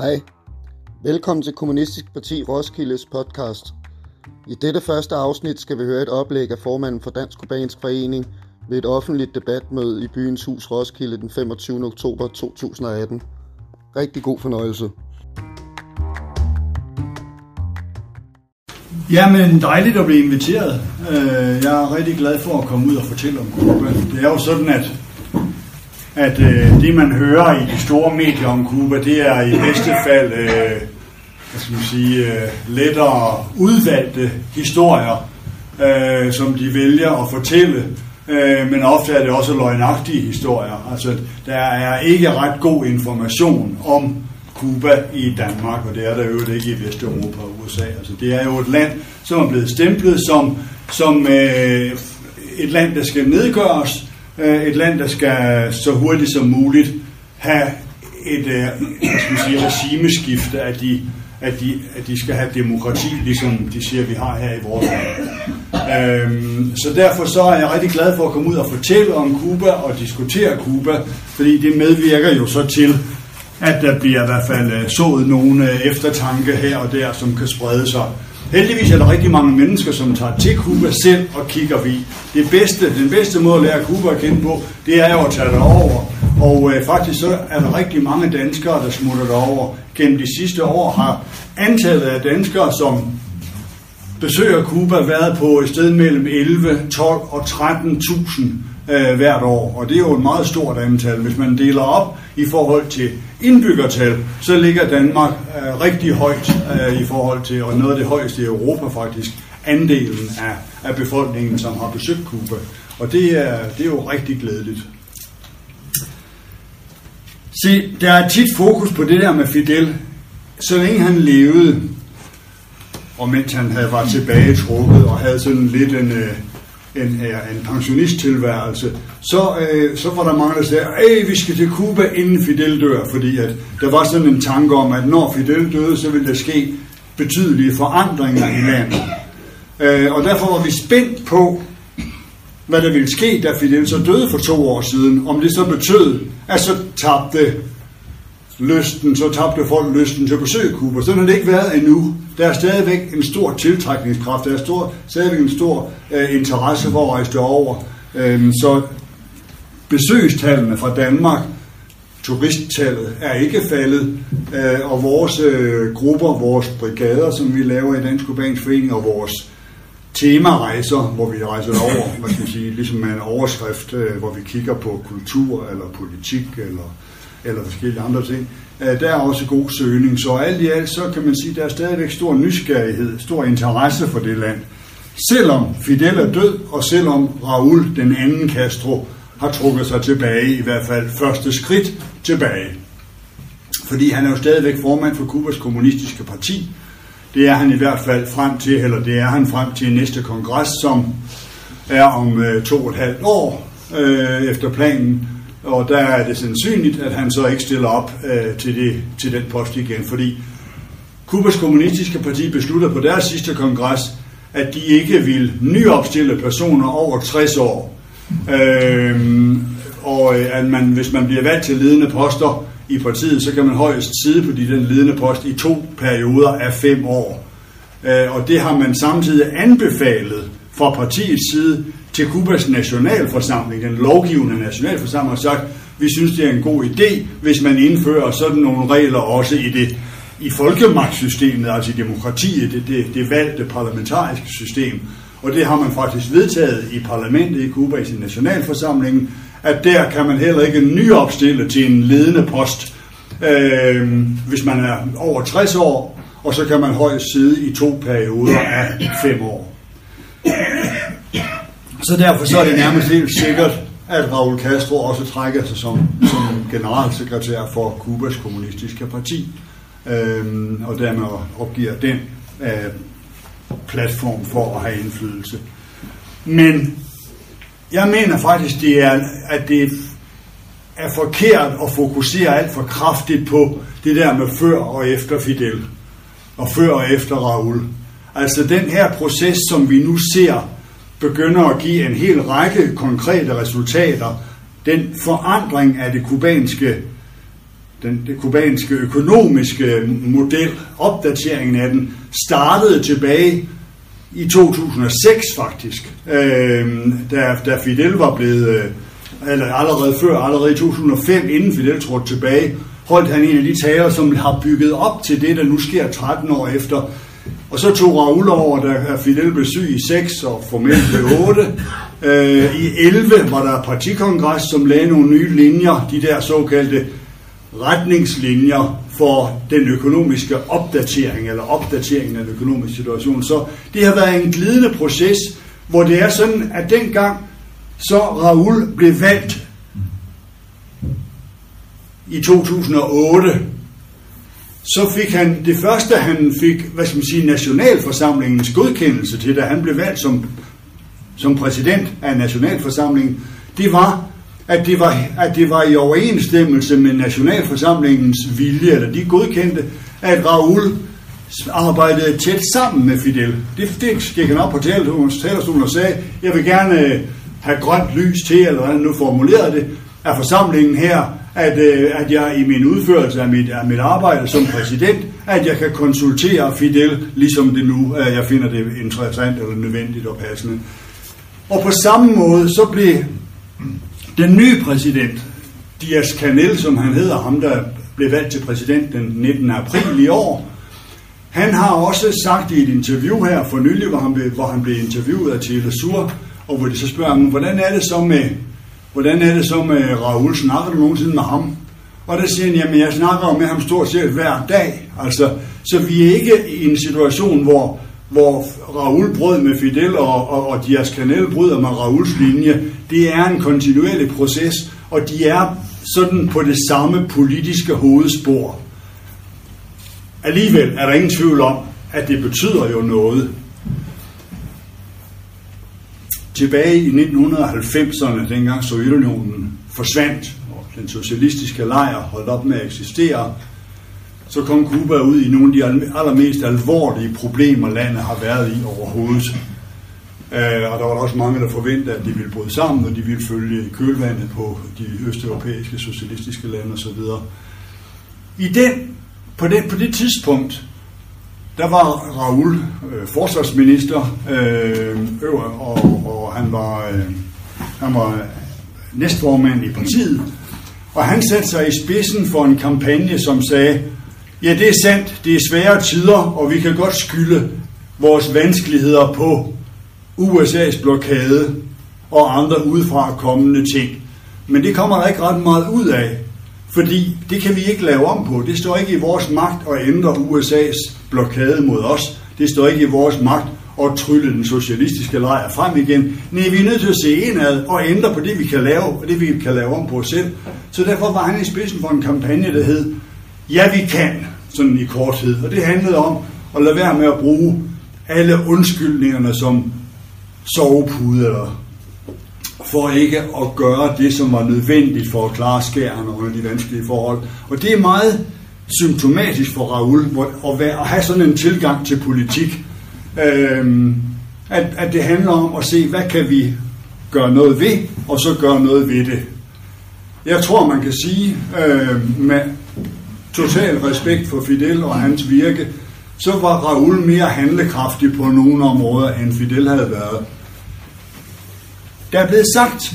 Hej. Velkommen til Kommunistisk Parti Roskildes podcast. I dette første afsnit skal vi høre et oplæg af formanden for Dansk Kubansk Forening ved et offentligt debatmøde i byens hus Roskilde den 25. oktober 2018. Rigtig god fornøjelse. Jamen, dejligt at blive inviteret. Øh, jeg er rigtig glad for at komme ud og fortælle om Cuba. Det er jo sådan, at, at øh, det, man hører i de store medier om Cuba, det er i bedste fald øh, hvad skal man sige, øh, lettere udvalgte historier, øh, som de vælger at fortælle. Øh, men ofte er det også løgnagtige historier. Altså, der er ikke ret god information om Cuba i Danmark, og det er der jo ikke i Vesteuropa og USA. Altså, det er jo et land, som er blevet stemplet som, som øh, et land, der skal nedgøres, Øh, et land, der skal så hurtigt som muligt have et øh, hvad skal sige, regimeskifte, at de, at, de, at de skal have demokrati, ligesom de siger, vi har her i vores land. Øhm, så derfor så er jeg rigtig glad for at komme ud og fortælle om Cuba og diskutere Cuba, fordi det medvirker jo så til, at der bliver i hvert fald øh, sået nogle øh, eftertanke her og der, som kan sprede sig. Heldigvis er der rigtig mange mennesker, som tager til Cuba selv og kigger vi. Det bedste, den bedste måde at lære Cuba at kende på, det er jo at tage derover. Og øh, faktisk så er der rigtig mange danskere, der smutter derover. Gennem de sidste år har antallet af danskere, som besøger Cuba, været på et sted mellem 11, 12 og 13.000 øh, hvert år. Og det er jo et meget stort antal. Hvis man deler op i forhold til indbyggertal, så ligger Danmark øh, rigtig højt øh, i forhold til, og noget af det højeste i Europa faktisk, andelen af, af befolkningen, som har besøgt Cuba. Og det er, det er jo rigtig glædeligt. Se, der er tit fokus på det der med Fidel. Så længe han levede, og mens han havde var tilbagetrukket og havde sådan lidt en, øh, en, en pensionisttilværelse, så, øh, så var der mange, der sagde, at vi skal til Cuba inden Fidel dør, fordi at der var sådan en tanke om, at når Fidel døde, så ville der ske betydelige forandringer i landet. Øh, og derfor var vi spændt på, hvad der ville ske, da Fidel så døde for to år siden, om det så betød, at så tabte lysten, så tabte folk lysten til at besøge Cuba. Sådan har det ikke været endnu. Der er stadigvæk en stor tiltrækningskraft, der er stor, stadigvæk en stor øh, interesse for at rejse over. Øhm, så besøgstallene fra Danmark, turisttallet, er ikke faldet, øh, og vores øh, grupper, vores brigader, som vi laver i Dansk Kubansk Forening, og vores temarejser, hvor vi rejser over, hvad skal man sige, ligesom med en overskrift, øh, hvor vi kigger på kultur eller politik eller eller forskellige andre ting. Øh, der er også god søgning, så alt i alt, så kan man sige, der er stadigvæk stor nysgerrighed, stor interesse for det land. Selvom Fidel er død, og selvom Raúl, den anden Castro, har trukket sig tilbage, i hvert fald første skridt tilbage. Fordi han er jo stadigvæk formand for Kubas kommunistiske parti. Det er han i hvert fald frem til, eller det er han frem til næste kongres, som er om øh, to og et halvt år øh, efter planen. Og der er det sandsynligt, at han så ikke stiller op øh, til, det, til den post igen, fordi Kubas kommunistiske parti beslutter på deres sidste kongres, at de ikke vil nyopstille personer over 60 år. Øhm, øh, og at man, hvis man bliver valgt til ledende poster i partiet, så kan man højst sidde på de, den ledende post i to perioder af fem år. Øh, og det har man samtidig anbefalet fra partiets side til Kubas nationalforsamling, den lovgivende nationalforsamling, og sagt, vi synes, det er en god idé, hvis man indfører sådan nogle regler også i det i folkemagtssystemet, altså i demokratiet, det, det, det valgte parlamentariske system. Og det har man faktisk vedtaget i parlamentet i Kuba, i sin nationalforsamling, at der kan man heller ikke nyopstille til en ledende post, øh, hvis man er over 60 år, og så kan man højst sidde i to perioder af fem år. Så derfor så er det nærmest helt sikkert, at Raúl Castro også trækker sig som, som generalsekretær for Kubas kommunistiske parti, øhm, og dermed opgiver den øh, platform for at have indflydelse. Men jeg mener faktisk, det er, at det er forkert at fokusere alt for kraftigt på det der med før og efter Fidel, og før og efter Raúl. Altså den her proces, som vi nu ser, begynder at give en hel række konkrete resultater. Den forandring af det kubanske den, det kubanske økonomiske model, opdateringen af den, startede tilbage i 2006 faktisk, øh, da, da Fidel var blevet, øh, eller allerede før, allerede i 2005, inden Fidel trådte tilbage, holdt han en af de taler, som har bygget op til det, der nu sker 13 år efter. Og så tog Raul over, da Fidel blev syg i 6 og formelt blev 8. Øh, I 11 var der partikongres, som lagde nogle nye linjer, de der såkaldte retningslinjer for den økonomiske opdatering, eller opdateringen af den økonomiske situation. Så det har været en glidende proces, hvor det er sådan, at dengang så Raul blev valgt i 2008, så fik han det første, han fik, hvad skal man sige, nationalforsamlingens godkendelse til, da han blev valgt som, som præsident af nationalforsamlingen, det var, at det var, at det var i overensstemmelse med nationalforsamlingens vilje, eller de godkendte, at Raul arbejdede tæt sammen med Fidel. Det, det gik han op på talerstolen og sagde, jeg vil gerne øh, have grønt lys til, eller hvordan han nu formulerede det, af forsamlingen her, at, øh, at jeg i min udførelse af mit, af mit arbejde som præsident, at jeg kan konsultere Fidel, ligesom det nu, at jeg finder det interessant eller nødvendigt og passende. Og på samme måde, så blev den nye præsident, Dias Canel, som han hedder, ham der blev valgt til præsident den 19. april i år, han har også sagt i et interview her for nylig, hvor han blev, hvor han blev interviewet af Tele Sur, og hvor de så spørger ham, hvordan er det så med, hvordan er det så med Raoul? Snakker du nogensinde med ham? Og der siger han, jamen jeg snakker med ham stort set hver dag. Altså, så vi er ikke i en situation, hvor, hvor Raoul brød med Fidel, og, og, og Dias Canel bryder med Raouls linje. Det er en kontinuerlig proces, og de er sådan på det samme politiske hovedspor. Alligevel er der ingen tvivl om, at det betyder jo noget. Tilbage i 1990'erne, dengang Sovjetunionen forsvandt, og den socialistiske lejr holdt op med at eksistere, så kom Cuba ud i nogle af de allermest alvorlige problemer, landet har været i overhovedet. Øh, og der var der også mange, der forventede, at de ville bryde sammen, og de ville følge kølvandet på de østeuropæiske socialistiske lande osv. I den, på, det, på det tidspunkt, der var Raul øh, forsvarsminister, øh, øver, og, og han var, øh, han var næstformand i partiet, og han satte sig i spidsen for en kampagne, som sagde, ja det er sandt, det er svære tider, og vi kan godt skylde vores vanskeligheder på USA's blokade og andre udefra kommende ting. Men det kommer der ikke ret meget ud af, fordi det kan vi ikke lave om på. Det står ikke i vores magt at ændre USA's blokade mod os. Det står ikke i vores magt at trylle den socialistiske lejr frem igen. Nej, vi er nødt til at se indad og ændre på det, vi kan lave, og det, vi kan lave om på os selv. Så derfor var han i spidsen for en kampagne, der hed Ja, vi kan, sådan i korthed. Og det handlede om at lade være med at bruge alle undskyldningerne som sovepude eller for ikke at gøre det, som var nødvendigt for at klare skærene under de vanskelige forhold. Og det er meget symptomatisk for Raoul at, være, at have sådan en tilgang til politik, øhm, at, at det handler om at se, hvad kan vi gøre noget ved, og så gøre noget ved det. Jeg tror, man kan sige, øh, med total respekt for Fidel og hans virke, så var Raoul mere handlekraftig på nogle områder, end Fidel havde været. Der er blevet sagt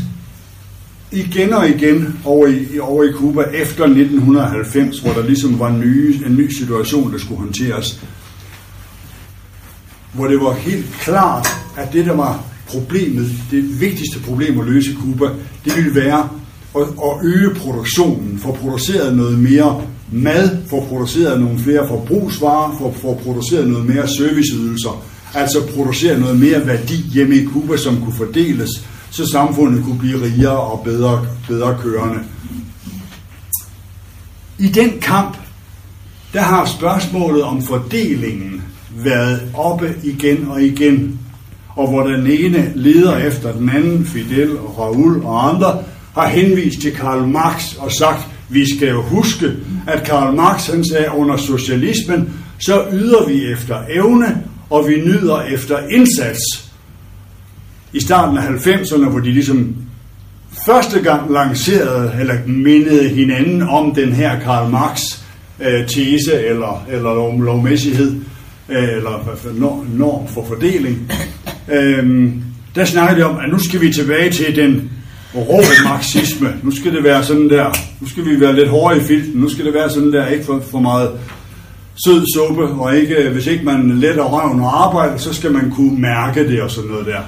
igen og igen over i, over i Cuba efter 1990, hvor der ligesom var en ny, en ny situation, der skulle håndteres. Hvor det var helt klart, at det der var problemet, det vigtigste problem at løse i Cuba, det ville være at, at øge produktionen, få produceret noget mere mad, få produceret nogle flere forbrugsvarer, få, få produceret noget mere serviceydelser, altså producere noget mere værdi hjemme i Cuba, som kunne fordeles så samfundet kunne blive rigere og bedre, bedre kørende. I den kamp, der har spørgsmålet om fordelingen været oppe igen og igen, og hvor den ene leder efter den anden, Fidel og Raul og andre, har henvist til Karl Marx og sagt, vi skal jo huske, at Karl Marx han sagde, under socialismen, så yder vi efter evne, og vi nyder efter indsats i starten af 90'erne, hvor de ligesom første gang lancerede eller mindede hinanden om den her Karl Marx øh, tese eller, eller lov, lovmæssighed, øh, eller norm for fordeling, øh, der snakkede de om, at nu skal vi tilbage til den rå marxisme. Nu skal det være sådan der, nu skal vi være lidt hårde i filten, nu skal det være sådan der, ikke for, for meget sød suppe, og ikke, øh, hvis ikke man letter røven og arbejder, så skal man kunne mærke det og sådan noget der.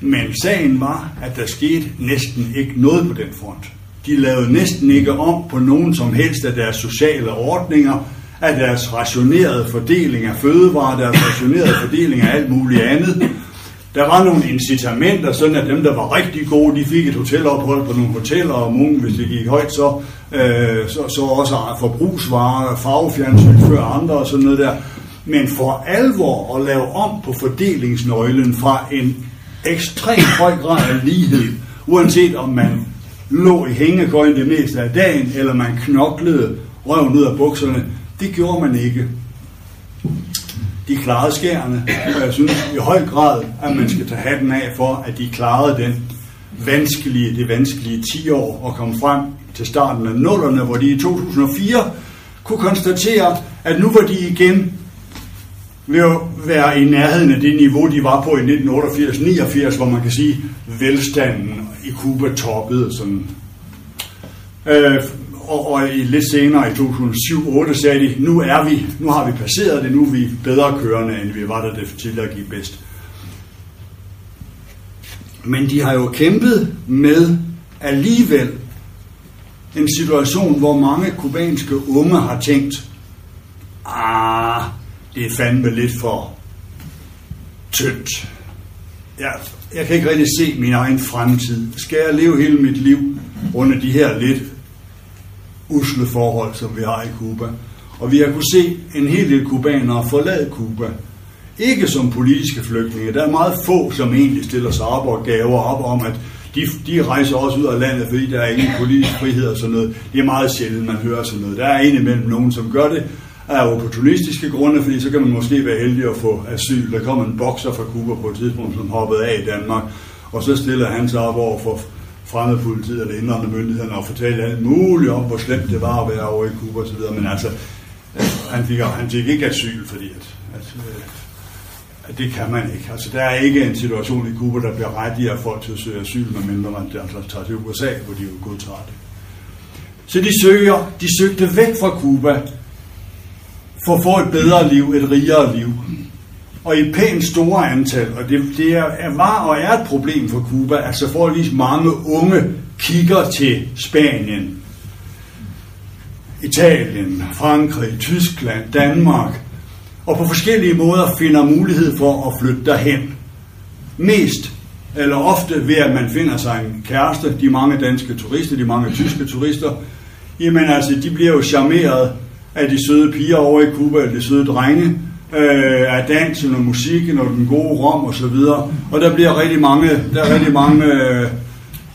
Men sagen var, at der skete næsten ikke noget på den front. De lavede næsten ikke om på nogen som helst af deres sociale ordninger, af deres rationerede fordeling af fødevarer, deres rationerede fordeling af alt muligt andet. Der var nogle incitamenter, sådan at dem, der var rigtig gode, de fik et hotelophold på nogle hoteller, og nogen, hvis det gik højt, så, øh, så, så også forbrugsvarer, farvefjernsyn før andre og sådan noget der. Men for alvor at lave om på fordelingsnøglen fra en ekstremt høj grad af lighed, uanset om man lå i hængekøjen det meste af dagen, eller man knoklede røven ud af bukserne, det gjorde man ikke. De klarede skærene, og jeg synes i høj grad, at man skal tage hatten af for, at de klarede den vanskelige, det vanskelige 10 år og kom frem til starten af nullerne, hvor de i 2004 kunne konstatere, at nu var de igen ved at være i nærheden af det niveau, de var på i 1988-89, hvor man kan sige, velstanden i Kuba toppede sådan. Øh, og, og i lidt senere i 2007-2008 sagde de, nu er vi, nu har vi passeret det, nu er vi bedre kørende, end vi var, da det tidligere gik bedst. Men de har jo kæmpet med alligevel en situation, hvor mange kubanske unge har tænkt, ah, det er fandme lidt for tyndt. Jeg, jeg kan ikke rigtig se min egen fremtid. Skal jeg leve hele mit liv under de her lidt usle forhold, som vi har i Kuba? Og vi har kunnet se en hel del kubanere forlade Kuba. Ikke som politiske flygtninge. Der er meget få, som egentlig stiller sig op og gaver op om, at de, de rejser også ud af landet, fordi der er ingen politisk frihed og sådan noget. Det er meget sjældent, man hører sådan noget. Der er indimellem nogen, som gør det, af opportunistiske grunde, fordi så kan man måske være heldig at få asyl. Der kommer en bokser fra Kuba på et tidspunkt, som hoppede af i Danmark, og så stiller han sig op over for fremmedpolitiet eller indrende myndighederne og fortalte alt muligt om, hvor slemt det var at være over i Kuba osv. Men altså, han fik, han fik ikke asyl, fordi at, at, øh, at det kan man ikke. Altså, der er ikke en situation i Kuba, der bliver rettigere folk til at søge asyl, medmindre man altså, tager til USA, hvor de jo godtager det. Så de søger, de søgte væk fra Kuba, for at få et bedre liv, et rigere liv. Og i pænt store antal, og det, det er, var og er et problem for Cuba, at så forholdsvis mange unge kigger til Spanien, Italien, Frankrig, Tyskland, Danmark, og på forskellige måder finder mulighed for at flytte derhen. Mest eller ofte ved, at man finder sig en kæreste, de mange danske turister, de mange tyske turister, jamen altså, de bliver jo charmeret af de søde piger over i Cuba, af de søde drenge, øh, af dansen og musikken og den gode rom og så videre. Og der bliver rigtig mange, der er rigtig mange øh,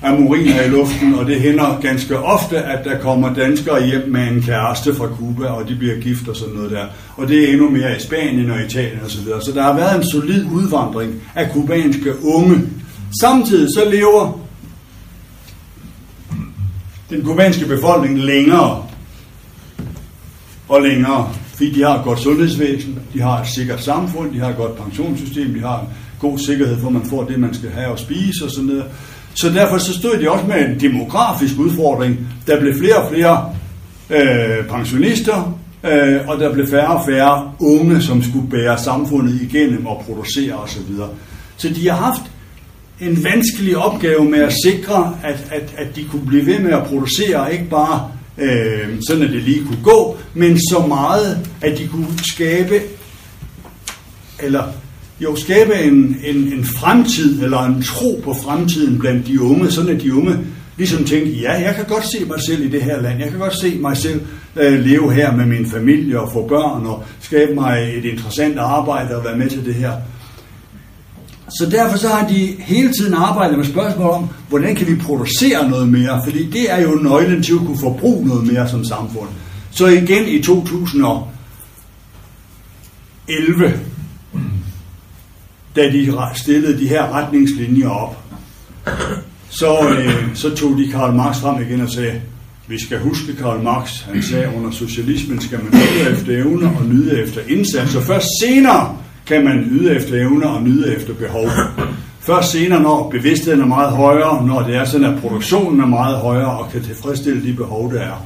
amoriner i luften, og det hænder ganske ofte, at der kommer danskere hjem med en kæreste fra Cuba, og de bliver gift og sådan noget der. Og det er endnu mere i Spanien og Italien og så videre. Så der har været en solid udvandring af kubanske unge. Samtidig så lever den kubanske befolkning længere og længere, fordi de har et godt sundhedsvæsen, de har et sikkert samfund, de har et godt pensionssystem, de har god sikkerhed for, at man får det, man skal have at spise og sådan noget. Så derfor så stod de også med en demografisk udfordring. Der blev flere og flere øh, pensionister, øh, og der blev færre og færre unge, som skulle bære samfundet igennem og producere osv. Så, så de har haft en vanskelig opgave med at sikre, at, at, at de kunne blive ved med at producere, ikke bare øh, sådan at det lige kunne gå, men så meget, at de kunne skabe, eller jo, skabe en, en, en fremtid, eller en tro på fremtiden blandt de unge, sådan at de unge ligesom tænkte, ja, jeg kan godt se mig selv i det her land, jeg kan godt se mig selv øh, leve her med min familie og få børn og skabe mig et interessant arbejde og være med til det her. Så derfor så har de hele tiden arbejdet med spørgsmål om, hvordan kan vi producere noget mere? Fordi det er jo nøglen til at kunne forbruge noget mere som samfund. Så igen i 2011, da de stillede de her retningslinjer op, så, øh, så tog de Karl Marx frem igen og sagde, vi skal huske Karl Marx, han sagde, under socialismen skal man nyde efter evne og nyde efter indsats, og først senere kan man yde efter evne og nyde efter behov. Først senere, når bevidstheden er meget højere, når det er sådan, at produktionen er meget højere og kan tilfredsstille de behov, der er.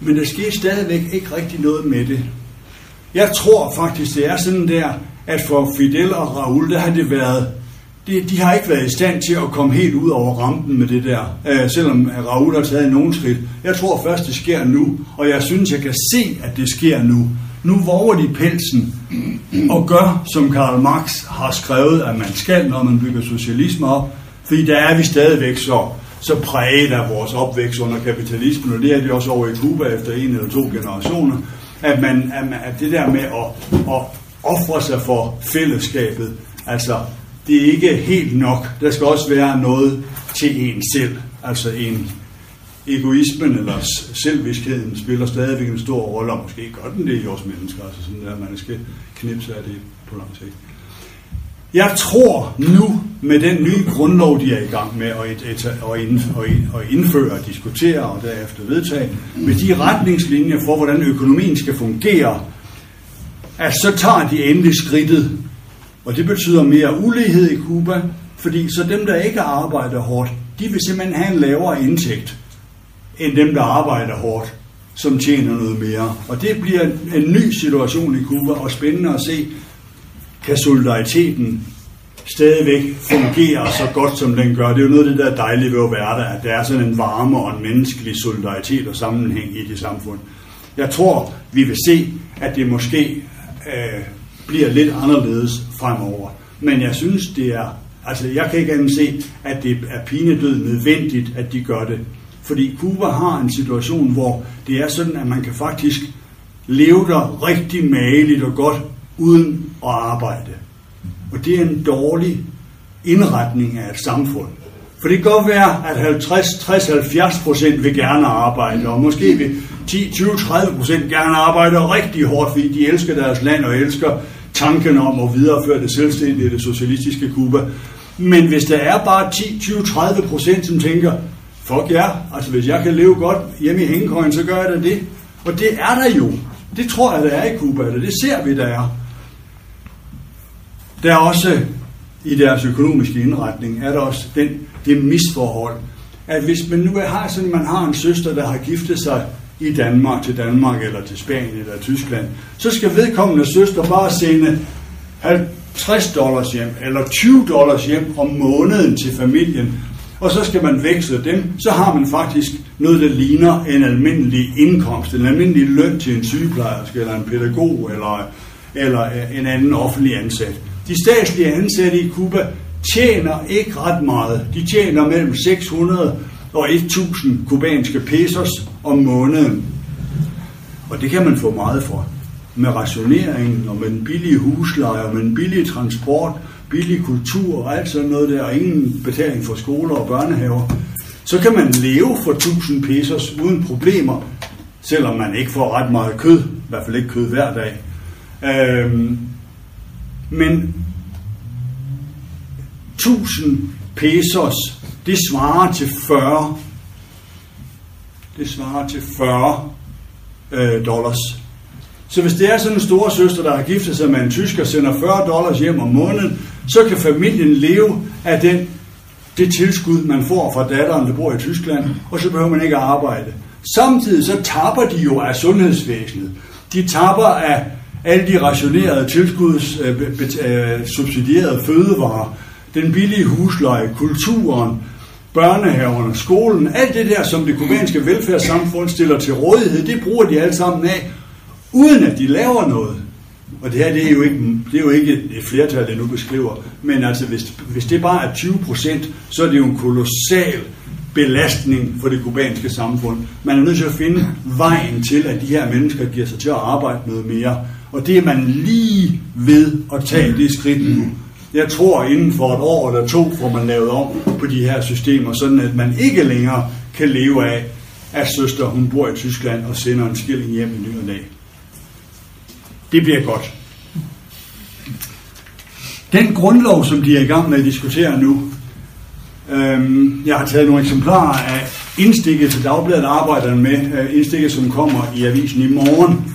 Men der sker stadigvæk ikke rigtig noget med det. Jeg tror faktisk, det er sådan der, at for Fidel og Raul, der har det været de, de har ikke været i stand til at komme helt ud over rampen med det der, øh, selvom Raoul har taget nogen skridt. Jeg tror først, det sker nu, og jeg synes, jeg kan se, at det sker nu. Nu våger de pelsen og gør, som Karl Marx har skrevet, at man skal, når man bygger socialisme op, fordi der er vi stadigvæk så, så præget af vores opvækst under kapitalismen, og det er det også over i Cuba efter en eller to generationer, at, man, at, man, at det der med at, at ofre sig for fællesskabet, altså det er ikke helt nok. Der skal også være noget til en selv. Altså en egoismen eller selvviskheden spiller stadigvæk en stor rolle, og måske gør den det i os mennesker. Altså sådan der, man skal knipse af det på lang sigt. Jeg tror nu, med den nye grundlov, de er i gang med at indføre og diskutere og derefter vedtage, med de retningslinjer for, hvordan økonomien skal fungere, at så tager de endelig skridtet og det betyder mere ulighed i Kuba, fordi så dem, der ikke arbejder hårdt, de vil simpelthen have en lavere indtægt, end dem, der arbejder hårdt, som tjener noget mere. Og det bliver en ny situation i Kuba, og spændende at se, kan solidariteten stadigvæk fungere så godt, som den gør. Det er jo noget af det der dejlige ved at være der, at der er sådan en varme og en menneskelig solidaritet og sammenhæng i det samfund. Jeg tror, vi vil se, at det måske øh, bliver lidt anderledes fremover. Men jeg synes, det er, altså jeg kan ikke andet se, at det er pinedød nødvendigt, at de gør det. Fordi Cuba har en situation, hvor det er sådan, at man kan faktisk leve der rigtig mageligt og godt, uden at arbejde. Og det er en dårlig indretning af et samfund. For det kan godt være, at 50, 60, 70 procent vil gerne arbejde, og måske vil 10, 20, 30 procent gerne arbejde rigtig hårdt, fordi de elsker deres land og elsker tanken om at videreføre det selvstændige, det socialistiske Kuba. Men hvis der er bare 10, 20, 30 procent, som tænker, fuck ja, altså hvis jeg kan leve godt hjemme i hængekøjen, så gør jeg da det. Og det er der jo. Det tror jeg, der er i Kuba, det ser vi, der er. Der er også i deres økonomiske indretning, er der også den, det misforhold, at hvis man nu har sådan, man har en søster, der har giftet sig i Danmark, til Danmark, eller til Spanien, eller Tyskland, så skal vedkommende søster bare sende 50 dollars hjem, eller 20 dollars hjem om måneden til familien, og så skal man veksle dem, så har man faktisk noget, der ligner en almindelig indkomst, en almindelig løn til en sygeplejerske, eller en pædagog, eller, eller en anden offentlig ansat. De statslige ansatte i Kuba tjener ikke ret meget. De tjener mellem 600 og 1000 kubanske pesos om måneden. Og det kan man få meget for. Med rationeringen og med den billige husleje og med den billige transport, billig kultur og alt sådan noget der, og ingen betaling for skoler og børnehaver, så kan man leve for 1000 pesos uden problemer, selvom man ikke får ret meget kød, i hvert fald ikke kød hver dag. Øhm, men 1000 pesos det svarer til 40. Det svarer til 40 øh, dollars. Så hvis det er sådan en store søster, der har giftet sig med en tysker sender 40 dollars hjem om måneden, så kan familien leve af den, det tilskud, man får fra datteren, der bor i Tyskland, og så behøver man ikke at arbejde. Samtidig så tapper de jo af sundhedsvæsenet. De tapper af alle de rationerede tilskuds, øh, øh, subsidierede fødevarer, den billige husleje, kulturen, børnehaverne, skolen, alt det der, som det kubanske velfærdssamfund stiller til rådighed, det bruger de alle sammen af, uden at de laver noget. Og det her, det er jo ikke, det er jo ikke et flertal, det nu beskriver, men altså, hvis, hvis det bare er 20 procent, så er det jo en kolossal belastning for det kubanske samfund. Man er nødt til at finde vejen til, at de her mennesker giver sig til at arbejde noget mere. Og det er man lige ved at tage det skridt nu. Jeg tror, inden for et år eller to får man lavet om på de her systemer, sådan at man ikke længere kan leve af, at søster hun bor i Tyskland og sender en skilling hjem i ny og dag. Det bliver godt. Den grundlov, som de er i gang med at diskutere nu, Øhm, jeg har taget nogle eksemplarer af indstikket til Dagbladet arbejder med, øh, indstikket som kommer i avisen i morgen.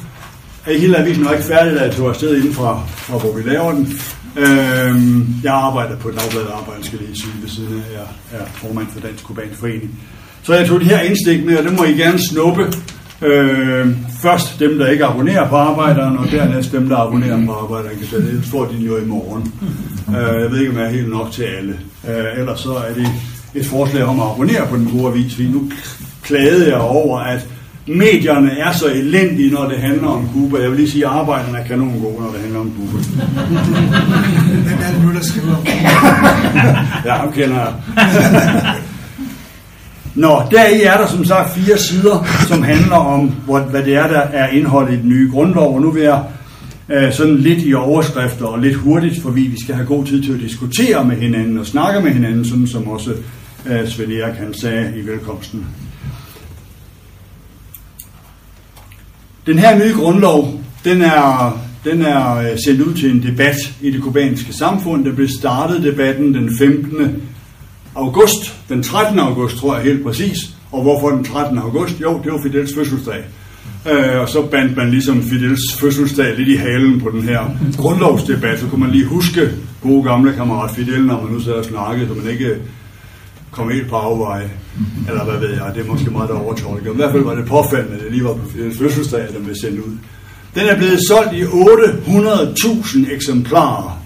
Hele avisen var ikke færdig, da jeg tog afsted inden fra, fra hvor vi laver den. Øhm, jeg arbejder på Dagbladet arbejder, skal lige sige, ved siden af, jeg er formand for Dansk Kubansk Forening. Så jeg tog det her indstik med, og det må I gerne snuppe. Øh, først dem, der ikke abonnerer på arbejderen, og dernæst dem, der abonnerer på arbejderen. Så det får de jo i morgen. Øh, jeg ved ikke, om jeg er helt nok til alle. Øh, ellers så er det et forslag om at abonnere på den gode avis. Vi nu klagede jeg over, at medierne er så elendige, når det handler om Cuba. Jeg vil lige sige, at arbejderne er kanon gode, når det handler om Cuba. Hvem er det nu, der skriver om Ja, ham kender jeg. Nå, deri er der som sagt fire sider, som handler om, hvad det er, der er indholdet i den nye grundlov. Og nu vil jeg øh, sådan lidt i overskrifter og lidt hurtigt, fordi vi skal have god tid til at diskutere med hinanden og snakke med hinanden, sådan som også øh, Svend Erik han sagde i velkomsten. Den her nye grundlov, den er, den er øh, sendt ud til en debat i det kubanske samfund. Der blev startet debatten den 15 august, den 13. august tror jeg helt præcis. Og hvorfor den 13. august? Jo, det var Fidels fødselsdag. Øh, og så bandt man ligesom Fidels fødselsdag lidt i halen på den her grundlovsdebat. Så kunne man lige huske gode gamle kammerat Fidel, når man nu sad og snakkede, så man ikke kom helt på afveje. Eller hvad ved jeg, det er måske meget der overtolker. I hvert fald var det påfaldende, at det lige var på Fidels fødselsdag, at den blev sendt ud. Den er blevet solgt i 800.000 eksemplarer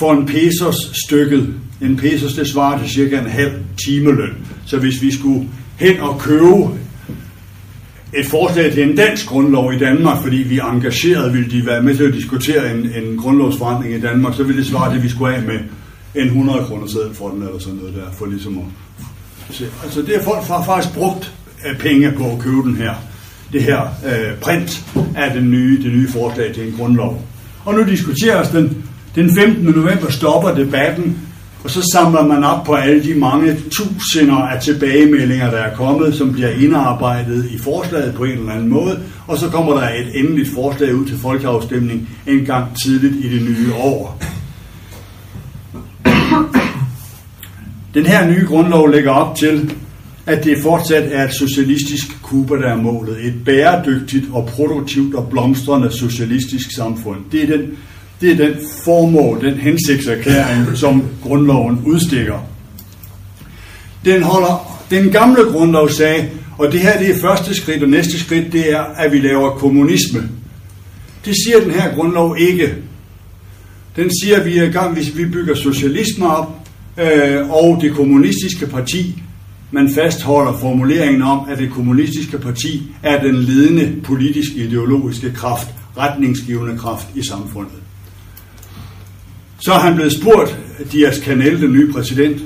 for en pesos stykket. En pesos, det svarer til cirka en halv timeløn. Så hvis vi skulle hen og købe et forslag til en dansk grundlov i Danmark, fordi vi er engageret, ville de være med til at diskutere en, en grundlovsforandring i Danmark, så ville det svare til, at vi skulle af med en 100 kroner seddel for den, eller sådan noget der, for ligesom at se. Altså det er folk har faktisk brugt penge på at købe den her, det her øh, print af den nye, det nye forslag til en grundlov. Og nu diskuteres den. Den 15. november stopper debatten, og så samler man op på alle de mange tusinder af tilbagemeldinger, der er kommet, som bliver indarbejdet i forslaget på en eller anden måde, og så kommer der et endeligt forslag ud til folkeafstemning en gang tidligt i det nye år. Den her nye grundlov lægger op til, at det fortsat er et socialistisk Kuba, der er målet. Et bæredygtigt og produktivt og blomstrende socialistisk samfund. Det er den det er den formål, den hensigtserklæring, som grundloven udstikker. Den, holder, den gamle grundlov sagde, og det her det er første skridt, og næste skridt det er, at vi laver kommunisme. Det siger den her grundlov ikke. Den siger, at vi er i gang, hvis vi bygger socialisme op, øh, og det kommunistiske parti, man fastholder formuleringen om, at det kommunistiske parti er den ledende politisk ideologiske kraft, retningsgivende kraft i samfundet. Så er han blevet spurgt, Dias Canel, den nye præsident,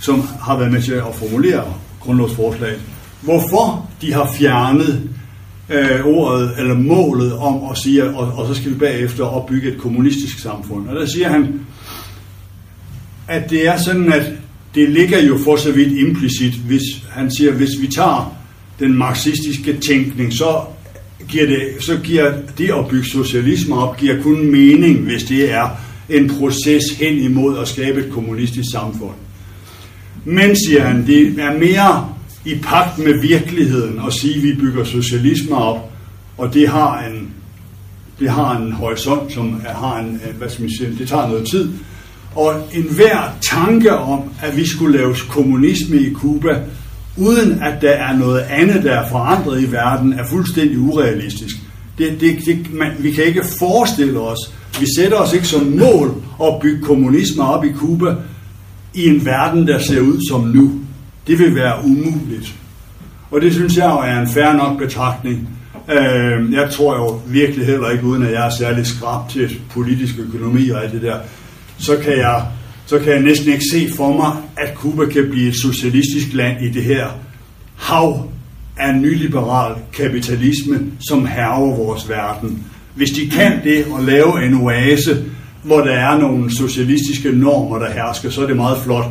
som har været med til at formulere grundlovsforslaget, hvorfor de har fjernet øh, ordet eller målet om at sige, og, og så skal vi bagefter opbygge et kommunistisk samfund. Og der siger han, at det er sådan, at det ligger jo for så vidt implicit, hvis han siger, hvis vi tager den marxistiske tænkning, så giver det, så giver det at bygge socialisme op, giver kun mening, hvis det er en proces hen imod at skabe et kommunistisk samfund. Men, siger han, det er mere i pagt med virkeligheden at sige, at vi bygger socialisme op, og det har en, det har en horisont, som har en, øh, hvad skal man sige, det tager noget tid. Og enhver tanke om, at vi skulle lave kommunisme i Kuba, uden at der er noget andet, der er forandret i verden, er fuldstændig urealistisk. Det, det, det, man, vi kan ikke forestille os, vi sætter os ikke som mål at bygge kommunisme op i Kuba i en verden, der ser ud som nu. Det vil være umuligt. Og det synes jeg jo er en fair nok betragtning. Øh, jeg tror jo virkelig heller ikke, uden at jeg er særlig skrab til politisk økonomi og alt det der, så kan jeg så kan jeg næsten ikke se for mig, at Kuba kan blive et socialistisk land i det her hav af nyliberal kapitalisme, som herrer vores verden. Hvis de kan det og lave en oase, hvor der er nogle socialistiske normer, der hersker, så er det meget flot.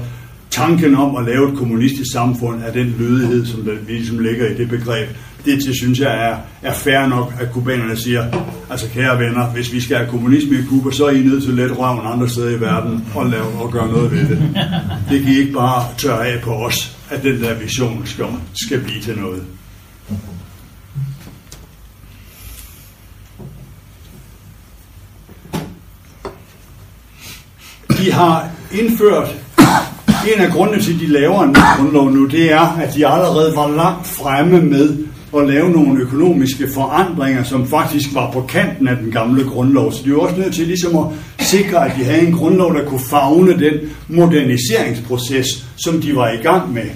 Tanken om at lave et kommunistisk samfund er den lødighed, som der ligesom ligger i det begreb det til, synes jeg er, er fair nok, at kubanerne siger, altså kære venner, hvis vi skal have kommunisme i Kuba, så er I nødt til at lette røven andre steder i verden og, lave, og gøre noget ved det. Det kan I ikke bare tørre af på os, at den der vision skal, skal blive til noget. De har indført en af grundene til, at de laver en grundlov nu, det er, at de allerede var langt fremme med at lave nogle økonomiske forandringer, som faktisk var på kanten af den gamle grundlov. Så de var også nødt til ligesom at sikre, at de havde en grundlov, der kunne fagne den moderniseringsproces, som de var i gang med.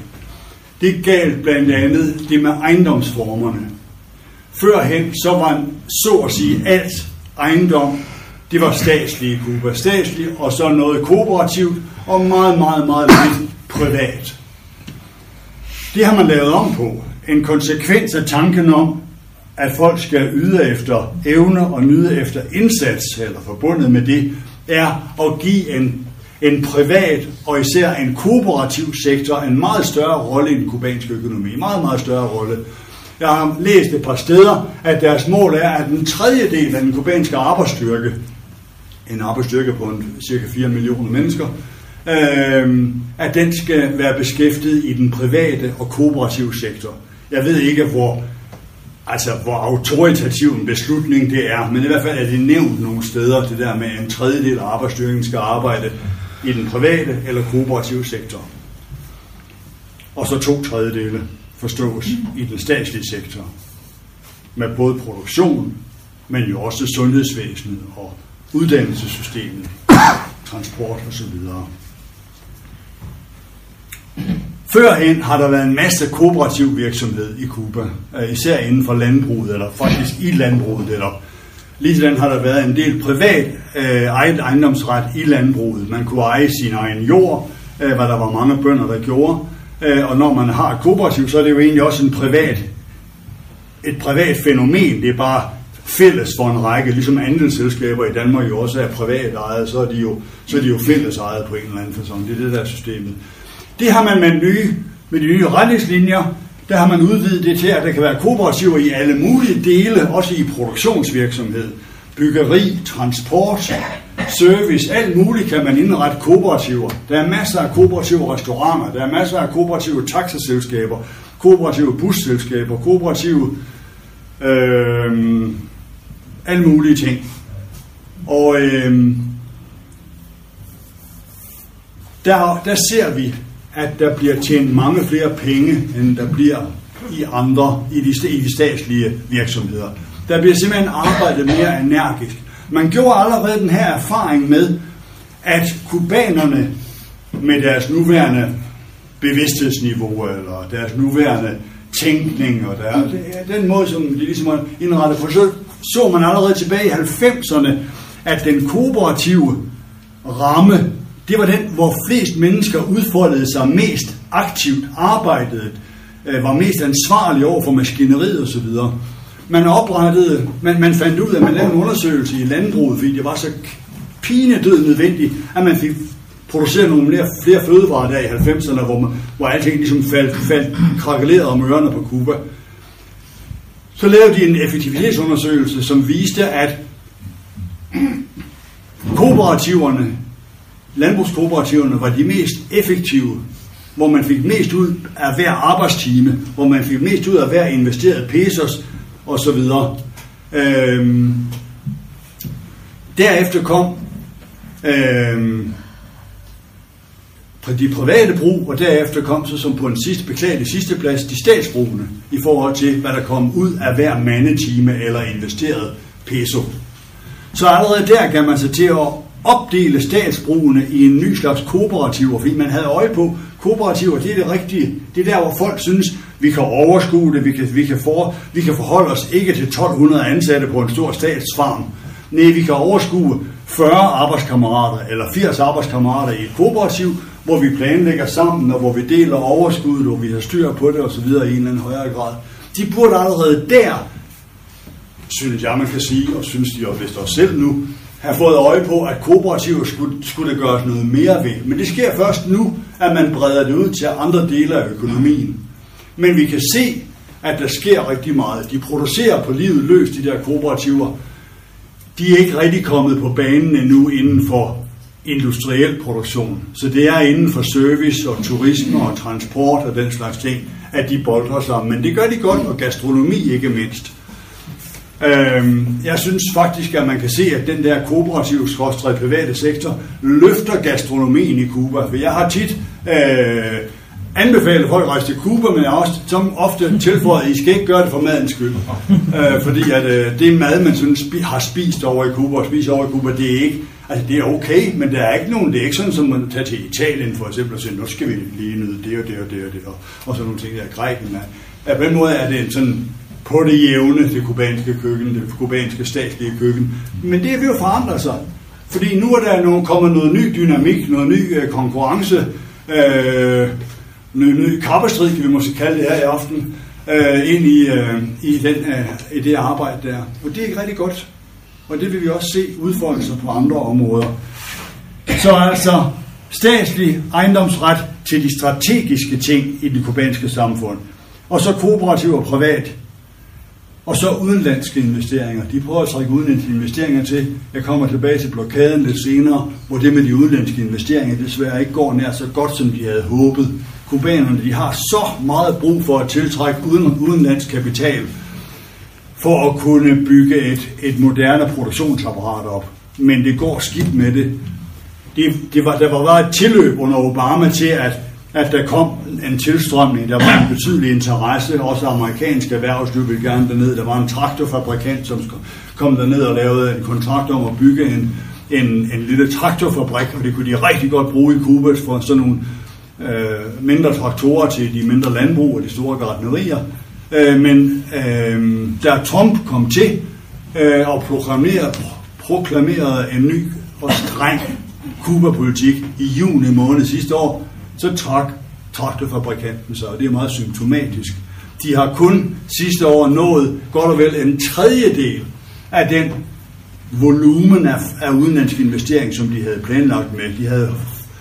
Det galt blandt andet det med ejendomsformerne. Førhen så var så at sige alt ejendom, det var statslige Kuba. Statslige og så noget kooperativt og meget, meget, meget lidt privat. Det har man lavet om på. En konsekvens af tanken om, at folk skal yde efter evne og nyde efter indsats, eller forbundet med det, er at give en, en privat og især en kooperativ sektor en meget større rolle i den kubanske økonomi. En Meget, meget større rolle. Jeg har læst et par steder, at deres mål er, at en tredjedel af den kubanske arbejdsstyrke, en arbejdsstyrke på en, cirka 4 millioner mennesker, øh, at den skal være beskæftiget i den private og kooperative sektor. Jeg ved ikke, hvor, altså, hvor autoritativ en beslutning det er, men i hvert fald er det nævnt nogle steder, det der med, at en tredjedel af arbejdsstyrken skal arbejde i den private eller kooperative sektor. Og så to tredjedele forstås i den statslige sektor. Med både produktion, men jo også sundhedsvæsenet og uddannelsessystemet, transport osv. Førhen har der været en masse kooperativ virksomhed i Kuba, øh, især inden for landbruget, eller faktisk i landbruget, eller Ligesådan har der været en del privat øh, eget ejendomsret i landbruget. Man kunne eje sin egen jord, øh, hvad der var mange bønder, der gjorde. Øh, og når man har et kooperativ, så er det jo egentlig også en privat, et privat fænomen. Det er bare fælles for en række, ligesom andelsselskaber i Danmark jo også er privat ejet, så er de jo, så er de jo fælles ejet på en eller anden fasong. Det er det der systemet. Det har man med, nye, med de nye retningslinjer, der har man udvidet det til, at der kan være kooperativer i alle mulige dele, også i produktionsvirksomhed. Byggeri, transport, service, alt muligt kan man indrette kooperativer. Der er masser af kooperative restauranter, der er masser af kooperative taxaselskaber, kooperative busselskaber, kooperative øh, alle mulige ting. Og øh, der, der ser vi, at der bliver tjent mange flere penge, end der bliver i andre, i de, i de statslige virksomheder. Der bliver simpelthen arbejdet mere energisk. Man gjorde allerede den her erfaring med, at kubanerne med deres nuværende bevidsthedsniveau, eller deres nuværende tænkning, og der, den måde, som de ligesom har indrettet på, så så man allerede tilbage i 90'erne, at den kooperative ramme det var den, hvor flest mennesker udfoldede sig mest aktivt, arbejdede, øh, var mest ansvarlige over for maskineriet osv. Man oprettede, man, man fandt ud af, at man lavede en undersøgelse i landbruget, fordi det var så pinedød nødvendigt, at man fik produceret nogle flere, flere fødevarer der i 90'erne, hvor, man, hvor alting ligesom faldt, faldt krakeleret om ørerne på Cuba. Så lavede de en effektivitetsundersøgelse, som viste, at kooperativerne landbrugskooperativerne var de mest effektive, hvor man fik mest ud af hver arbejdstime, hvor man fik mest ud af hver investeret pesos osv. Øhm, derefter kom øhm, de private brug, og derefter kom så som på en sidste beklagelig sidste plads de statsbrugende i forhold til, hvad der kom ud af hver mandetime eller investeret peso. Så allerede der kan man sig til at opdele statsbrugene i en ny slags kooperativer, fordi man havde øje på, kooperativer, det er det rigtige. Det er der, hvor folk synes, vi kan overskue det, vi kan, vi kan, for, vi kan forholde os ikke til 1200 ansatte på en stor statsfarm. Nej, vi kan overskue 40 arbejdskammerater eller 80 arbejdskammerater i et kooperativ, hvor vi planlægger sammen, og hvor vi deler overskuddet, og vi har styr på det osv. i en eller anden højere grad. De burde allerede der, synes jeg, man kan sige, og synes de også vist os selv nu, have fået øje på, at kooperativer skulle, skulle det gøres noget mere ved. Men det sker først nu, at man breder det ud til andre dele af økonomien. Men vi kan se, at der sker rigtig meget. De producerer på livet løs, de der kooperativer. De er ikke rigtig kommet på banen endnu inden for industriel produktion. Så det er inden for service og turisme og transport og den slags ting, at de boldrer sig. Men det gør de godt, og gastronomi ikke mindst. Øhm, jeg synes faktisk, at man kan se, at den der kooperative skråstrej private sektor løfter gastronomien i Cuba. For jeg har tit øh, anbefalet folk at rejse til Cuba, men jeg har også som ofte tilføjet, at I skal ikke gøre det for madens skyld. Øh, fordi at øh, det mad, man sådan spi- har spist over i Cuba og spiser over i Cuba, det er ikke Altså, det er okay, men der er ikke nogen, det er ikke sådan, som man tager til Italien for eksempel og siger, nu skal vi lige nyde det og det og det og det, og, og sådan nogle ting der. Grækenland. Ja, øh, på den måde er det en sådan på det jævne, det kubanske køkken, det kubanske statslige køkken. Men det er ved at forandre sig. Fordi nu er der nu kommet noget ny dynamik, noget ny øh, konkurrence, øh, ny, ny kappestrid, kan vi måske kalde det her i aften, øh, ind i, øh, i, den, øh, i det arbejde der. Og det er ikke rigtig godt. Og det vil vi også se udfolde sig på andre områder. Så altså statslig ejendomsret til de strategiske ting i det kubanske samfund. Og så kooperativ og privat. Og så udenlandske investeringer. De prøver at trække udenlandske investeringer til. Jeg kommer tilbage til blokaden lidt senere, hvor det med de udenlandske investeringer desværre ikke går nær så godt, som de havde håbet. Kubanerne de har så meget brug for at tiltrække uden, udenlandsk kapital, for at kunne bygge et, et moderne produktionsapparat op. Men det går skidt med det. det, det var, der var bare et tilløb under Obama til, at, at der kom en tilstrømning. Der var en betydelig interesse. Også amerikanske erhvervsliv ville gerne derned. Der var en traktorfabrikant, som kom derned og lavede en kontrakt om at bygge en, en, en lille traktorfabrik, og det kunne de rigtig godt bruge i Cuba for sådan nogle øh, mindre traktorer til de mindre landbrug og de store gartnerier. Øh, men øh, da Trump kom til øh, og proklamerede, proklamerede en ny og streng Kuba-politik i juni måned sidste år, så trak traktorfabrikanten sig, og det er meget symptomatisk. De har kun sidste år nået godt og vel en tredjedel af den volumen af, af udenlandsk investering, som de havde planlagt med. De havde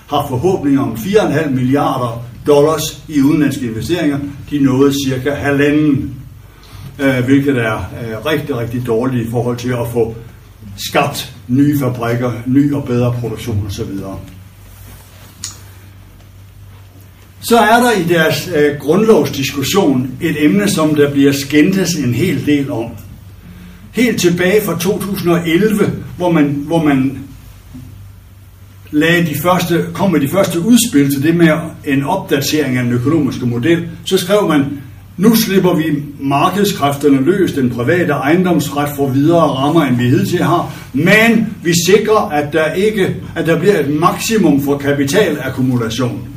haft forhåbninger om 4,5 milliarder dollars i udenlandske investeringer. De nåede cirka halvanden, øh, hvilket er øh, rigtig, rigtig dårligt i forhold til at få skabt nye fabrikker, ny og bedre produktion osv. Så er der i deres øh, grundlovsdiskussion et emne, som der bliver skændtes en hel del om. Helt tilbage fra 2011, hvor man, hvor man lagde de første, kom med de første udspil til det med en opdatering af den økonomiske model, så skrev man, nu slipper vi markedskræfterne løs, den private ejendomsret for videre rammer, end vi hidtil har, men vi sikrer, at der ikke, at der bliver et maksimum for kapitalakkumulation.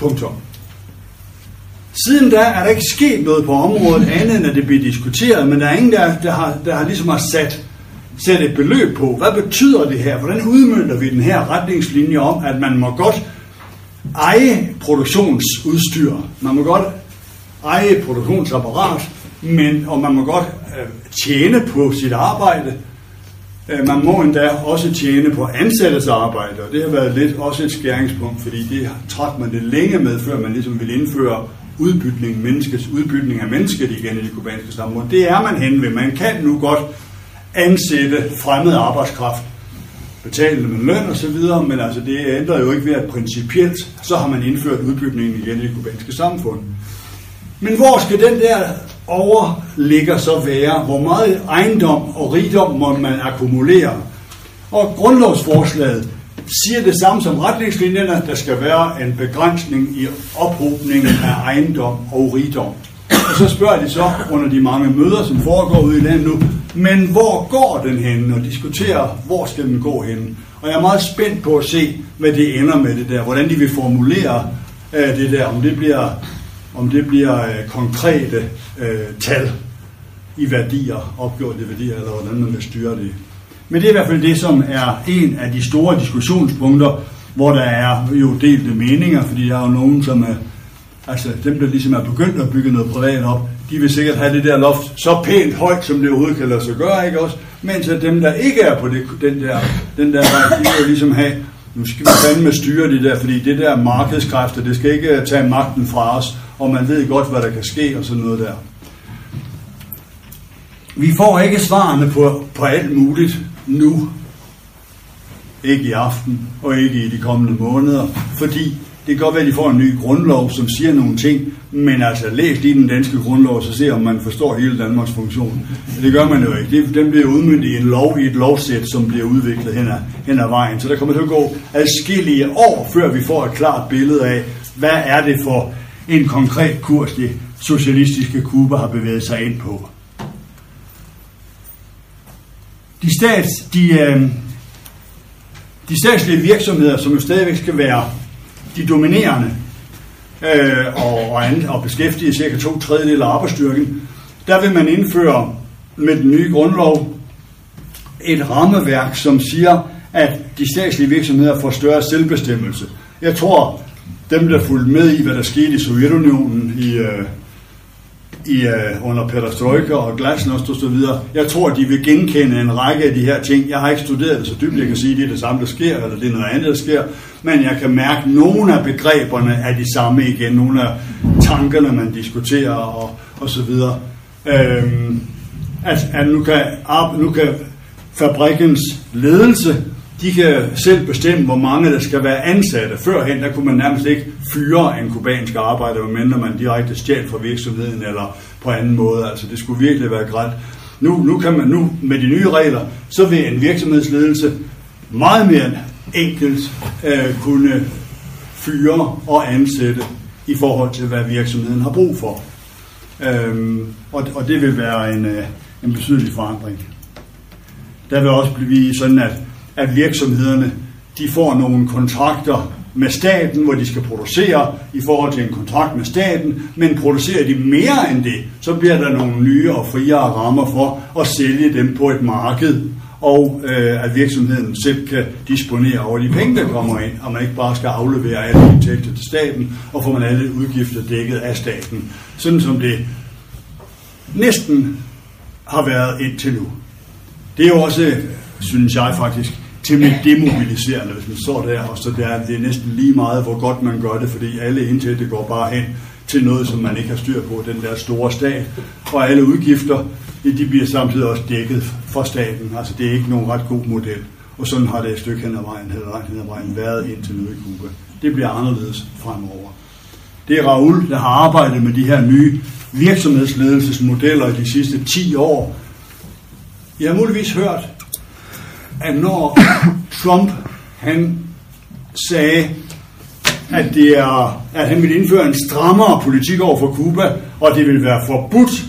Punktum. Siden da er der ikke sket noget på området andet end at det bliver diskuteret, men der er ingen, der, der, har, der har ligesom har sat, sat et beløb på. Hvad betyder det her? Hvordan udmyndter vi den her retningslinje om, at man må godt eje produktionsudstyr? Man må godt eje produktionsapparat, men, og man må godt øh, tjene på sit arbejde. Øh, man må endda også tjene på ansattes arbejde, og det har været lidt også et skæringspunkt, fordi det trak man det længe med, før man ligesom ville indføre udbytning, menneskets udbytning af mennesket igen i det kubanske samfund. Det er man hen ved. Man kan nu godt ansætte fremmed arbejdskraft, betale med løn og så videre, men altså det ændrer jo ikke ved, at principielt så har man indført udbytningen igen i det kubanske samfund. Men hvor skal den der overligger så være? Hvor meget ejendom og rigdom må man akkumulere? Og grundlovsforslaget siger det samme som retningslinjerne, der skal være en begrænsning i ophobningen af ejendom og rigdom. Og så spørger de så under de mange møder, som foregår ude i landet nu, men hvor går den hen? Og diskuterer, hvor skal den gå hen? Og jeg er meget spændt på at se, hvad det ender med det der. Hvordan de vil formulere øh, det der. Om det bliver, om det bliver øh, konkrete øh, tal i værdier, opgjorte værdier, eller hvordan man vil styre det. Men det er i hvert fald det, som er en af de store diskussionspunkter, hvor der er jo delte meninger, fordi der er jo nogen, som er, altså dem, der ligesom er begyndt at bygge noget privat op, de vil sikkert have det der loft så pænt højt, som det overhovedet kan lade sig gøre, ikke også? Mens at dem, der ikke er på det, den der, den der vej, de vil ligesom have nu skal vi fandme styre det der, fordi det der markedskræfter, det skal ikke øh, tage magten fra os, og man ved godt, hvad der kan ske og sådan noget der. Vi får ikke svarene på, på alt muligt nu. Ikke i aften, og ikke i de kommende måneder, fordi det kan godt være, at de får en ny grundlov, som siger nogle ting, men altså læs lige den danske grundlov, så se om man forstår hele Danmarks funktion. Det gør man jo ikke. Det, den bliver udmyndt i en lov, i et lovsæt, som bliver udviklet hen ad, hen ad vejen. Så der kommer til at gå adskillige år, før vi får et klart billede af, hvad er det for en konkret kurs, det socialistiske Kuba har bevæget sig ind på. De, stats, de, øh, de statslige virksomheder, som jo stadigvæk skal være de dominerende øh, og, og, og beskæftige cirka to tredjedel af arbejdsstyrken, der vil man indføre med den nye grundlov et rammeværk, som siger, at de statslige virksomheder får større selvbestemmelse. Jeg tror, dem der fulgte med i, hvad der skete i Sovjetunionen i, øh, i, uh, under perestroika og glasnost og så videre. Jeg tror, de vil genkende en række af de her ting. Jeg har ikke studeret det så dybt, jeg kan sige, at det er det samme, der sker, eller det er noget andet, der sker. Men jeg kan mærke, at nogle af begreberne er de samme igen. Nogle af tankerne, man diskuterer og, og så videre. Øhm, at, at nu, kan, nu kan fabrikkens ledelse de kan selv bestemme, hvor mange der skal være ansatte. Førhen, der kunne man nærmest ikke fyre en kubansk arbejder, medmindre man direkte stjal fra virksomheden eller på anden måde. Altså, det skulle virkelig være grædt. Nu, nu kan man nu med de nye regler, så vil en virksomhedsledelse meget mere enkelt øh, kunne fyre og ansætte i forhold til, hvad virksomheden har brug for. Øhm, og, og det vil være en, øh, en betydelig forandring. Der vil også blive sådan, at at virksomhederne de får nogle kontrakter med staten, hvor de skal producere i forhold til en kontrakt med staten, men producerer de mere end det, så bliver der nogle nye og friere rammer for at sælge dem på et marked, og øh, at virksomheden selv kan disponere over de penge, der kommer ind, og man ikke bare skal aflevere alle indtægter til staten, og får man alle udgifter dækket af staten, sådan som det næsten har været indtil nu. Det er jo også, synes jeg faktisk, temmelig demobiliserende, hvis man står der, og så der, det er næsten lige meget, hvor godt man gør det, fordi alle indtægter går bare hen til noget, som man ikke har styr på, den der store stat, og alle udgifter, de bliver samtidig også dækket for staten. Altså det er ikke nogen ret god model. Og sådan har det et stykke hen ad vejen, hen ad vejen været indtil nu i Cuba. Det bliver anderledes fremover. Det er Raul, der har arbejdet med de her nye virksomhedsledelsesmodeller i de sidste 10 år. Jeg har muligvis hørt, at når Trump han sagde, at, det er, at han ville indføre en strammere politik over for Cuba, og det ville være forbudt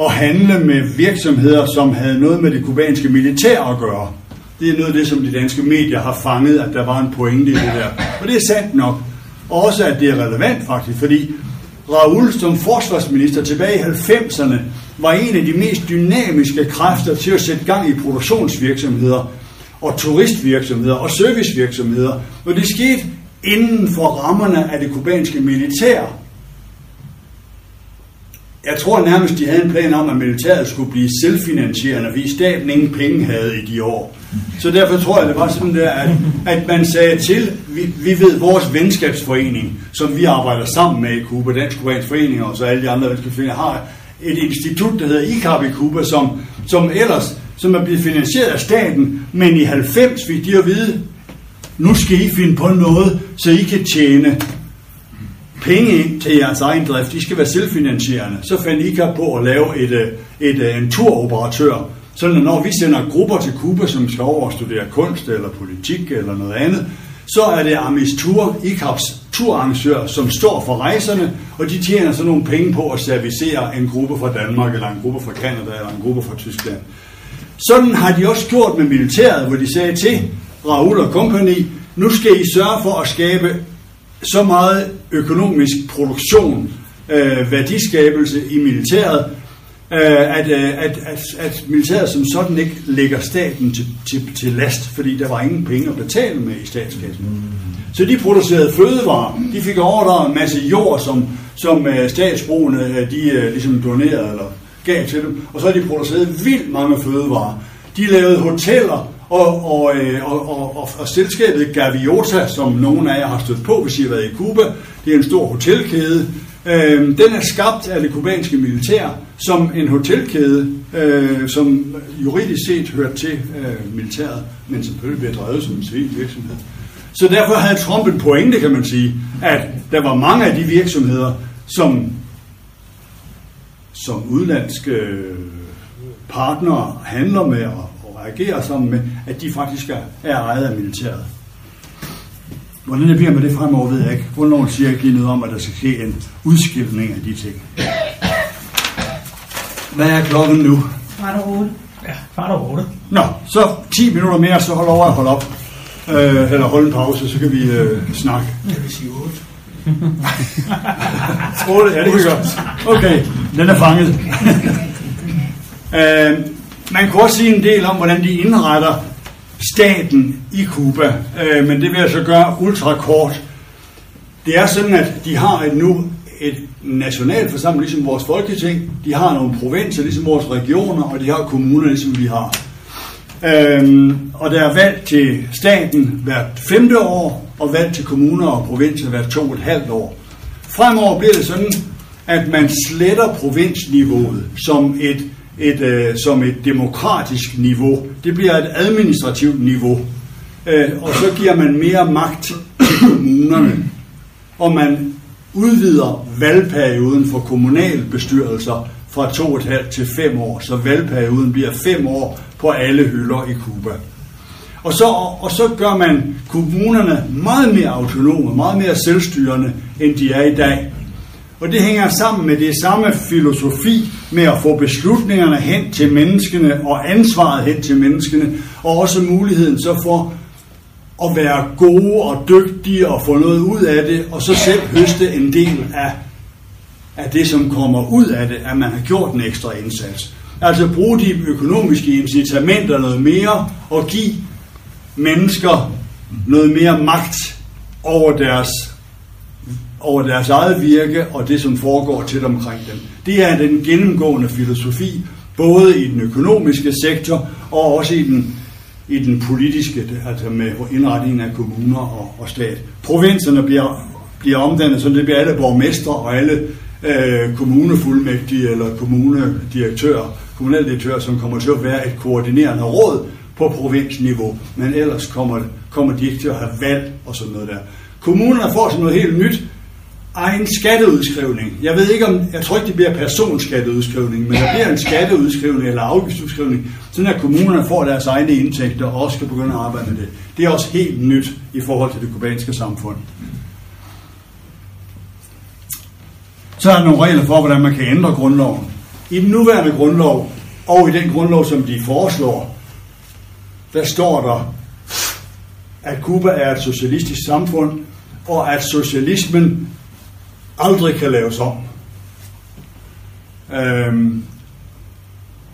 at handle med virksomheder, som havde noget med det kubanske militær at gøre. Det er noget af det, som de danske medier har fanget, at der var en pointe i det der. Og det er sandt nok. Også at det er relevant faktisk, fordi Raul som forsvarsminister tilbage i 90'erne var en af de mest dynamiske kræfter til at sætte gang i produktionsvirksomheder og turistvirksomheder og servicevirksomheder, og det skete inden for rammerne af det kubanske militær. Jeg tror nærmest, de havde en plan om, at militæret skulle blive selvfinansierende, fordi staten ingen penge havde i de år. Så derfor tror jeg, det var sådan der, at, at man sagde til, vi, vi ved, vores venskabsforening, som vi arbejder sammen med i Kuba, Dansk Kubansk Forening og så alle de andre venskabsforeninger, har et institut, der hedder ICAP i Cuba, som, som ellers som er blevet finansieret af staten, men i 90 fik de at vide, nu skal I finde på noget, så I kan tjene penge ind til jeres egen drift. I skal være selvfinansierende. Så fandt ICAP på at lave et, et, et, en turoperatør, sådan at når vi sender grupper til Kuba, som skal over og studere kunst eller politik eller noget andet, så er det Amis Tour, ICAPs turarrangør, som står for rejserne, og de tjener så nogle penge på at servicere en gruppe fra Danmark, eller en gruppe fra Kanada, eller en gruppe fra Tyskland. Sådan har de også gjort med militæret, hvor de sagde til Raoul og company, nu skal I sørge for at skabe så meget økonomisk produktion, øh, værdiskabelse i militæret, at, øh, at, at, at militæret som sådan ikke lægger staten til, til, til last, fordi der var ingen penge at betale med i statskassen. Så de producerede fødevarer. De fik overdraget en masse jord, som, som uh, statsbrugene de ligesom donerede eller gav til dem. Og så har de produceret vildt mange fødevarer. De lavede hoteller, og, og, øh, og, og, og, og selskabet Gaviota, som nogen af jer har stødt på, hvis I har været i Cuba, det er en stor hotelkæde. Øh, den er skabt af det kubanske militær som en hotelkæde, øh, som juridisk set hører til øh, militæret, men selvfølgelig bliver drevet som en civil virksomhed. Så derfor havde Trump en pointe, kan man sige, at der var mange af de virksomheder, som, som udlandske øh, partnere handler med og, og agerer sammen med, at de faktisk er, er ejet af militæret. Hvordan det bliver med det fremover, ved jeg ikke. Hvornår siger jeg noget om, at der skal ske en udskilning af de ting. Hvad er klokken nu? Var du 8? Ja, kvart over otte. Nå, så 10 minutter mere, så hold over at holde op. Øh, eller holde en pause, så kan vi øh, snakke. Jeg vil sige 8. 8, ja, det kan godt. Okay, den er fanget. øh, man kunne også sige en del om, hvordan de indretter staten i Cuba, øh, men det vil jeg så gøre ultrakort. Det er sådan, at de har et nu et nationalforsamling, ligesom vores folketing. De har nogle provinser, ligesom vores regioner, og de har kommuner, ligesom vi har. Øhm, og der er valg til staten hvert femte år, og valg til kommuner og provinser hvert to og et halvt år. Fremover bliver det sådan, at man sletter provinsniveauet som et, et, øh, som et demokratisk niveau. Det bliver et administrativt niveau. Øh, og så giver man mere magt til kommunerne. Og man udvider valgperioden for kommunalbestyrelser fra to og et halvt til fem år, så valgperioden bliver fem år på alle hylder i Cuba. Og så, og så gør man kommunerne meget mere autonome, meget mere selvstyrende, end de er i dag. Og det hænger sammen med det samme filosofi med at få beslutningerne hen til menneskene og ansvaret hen til menneskene, og også muligheden så for at være gode og dygtige og få noget ud af det, og så selv høste en del af, af det, som kommer ud af det, at man har gjort en ekstra indsats. Altså bruge de økonomiske incitamenter noget mere og give mennesker noget mere magt over deres, over deres eget virke og det, som foregår tæt omkring dem. Det er den gennemgående filosofi, både i den økonomiske sektor og også i den, i den politiske, altså med indretningen af kommuner og, og stat. Provinserne bliver, bliver omdannet, så det bliver alle borgmestre og alle øh, kommunefuldmægtige eller kommunedirektører, kommunaldirektører, som kommer til at være et koordinerende råd på provinsniveau, men ellers kommer, kommer de ikke til at have valg og sådan noget der. Kommunerne får sådan noget helt nyt, egen skatteudskrivning. Jeg ved ikke om, jeg tror ikke det bliver personskatteudskrivning, men der bliver en skatteudskrivning eller afgiftsudskrivning, sådan at kommunerne får deres egne indtægter og også kan begynde at arbejde med det. Det er også helt nyt i forhold til det kubanske samfund. Så er der nogle regler for, hvordan man kan ændre grundloven. I den nuværende grundlov, og i den grundlov, som de foreslår, der står der, at Kuba er et socialistisk samfund, og at socialismen aldrig kan laves om. Øhm,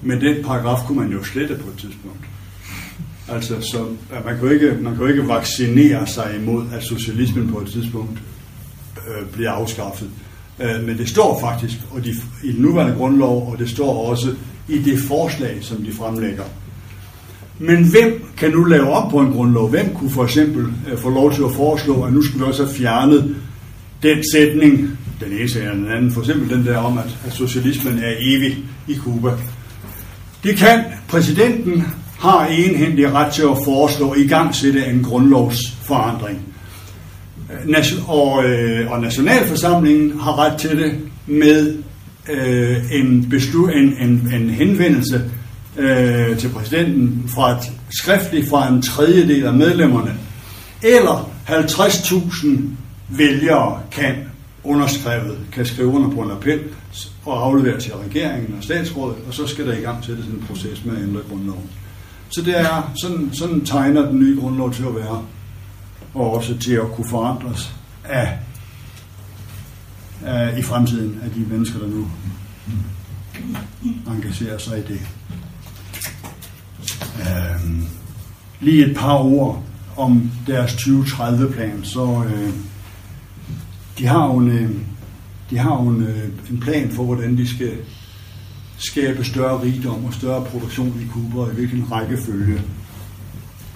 men den paragraf kunne man jo slette på et tidspunkt. Altså, så, at man, kan jo ikke, man kan jo ikke vaccinere sig imod, at socialismen på et tidspunkt øh, bliver afskaffet. Øh, men det står faktisk og de, i den nuværende grundlov, og det står også i det forslag, som de fremlægger. Men hvem kan nu lave op på en grundlov? Hvem kunne for eksempel øh, få lov til at foreslå, at nu skal vi også have fjernet den sætning, den ene eller den anden, for eksempel den der om, at, at socialismen er evig i Kuba. Det kan præsidenten har enhændig ret til at foreslå i gang sætte en grundlovsforandring. Og, øh, og Nationalforsamlingen har ret til det med øh, en, beslut, en, en, en henvendelse øh, til præsidenten fra et skriftligt fra en tredjedel af medlemmerne, eller 50.000 vælgere kan underskrevet, kan skrive under på en appel og aflevere til regeringen og statsrådet, og så skal der i gang sættes en proces med at ændre grundloven. Så det er, sådan, sådan tegner den nye grundlov til at være, og også til at kunne forandres af, af i fremtiden af de mennesker, der nu engagerer sig i det. Øhm, lige et par ord om deres 2030-plan, så øh, de har jo en, øh, de har jo en, øh, en plan for, hvordan de skal skabe større rigdom og større produktion i Cuba, og i hvilken rækkefølge.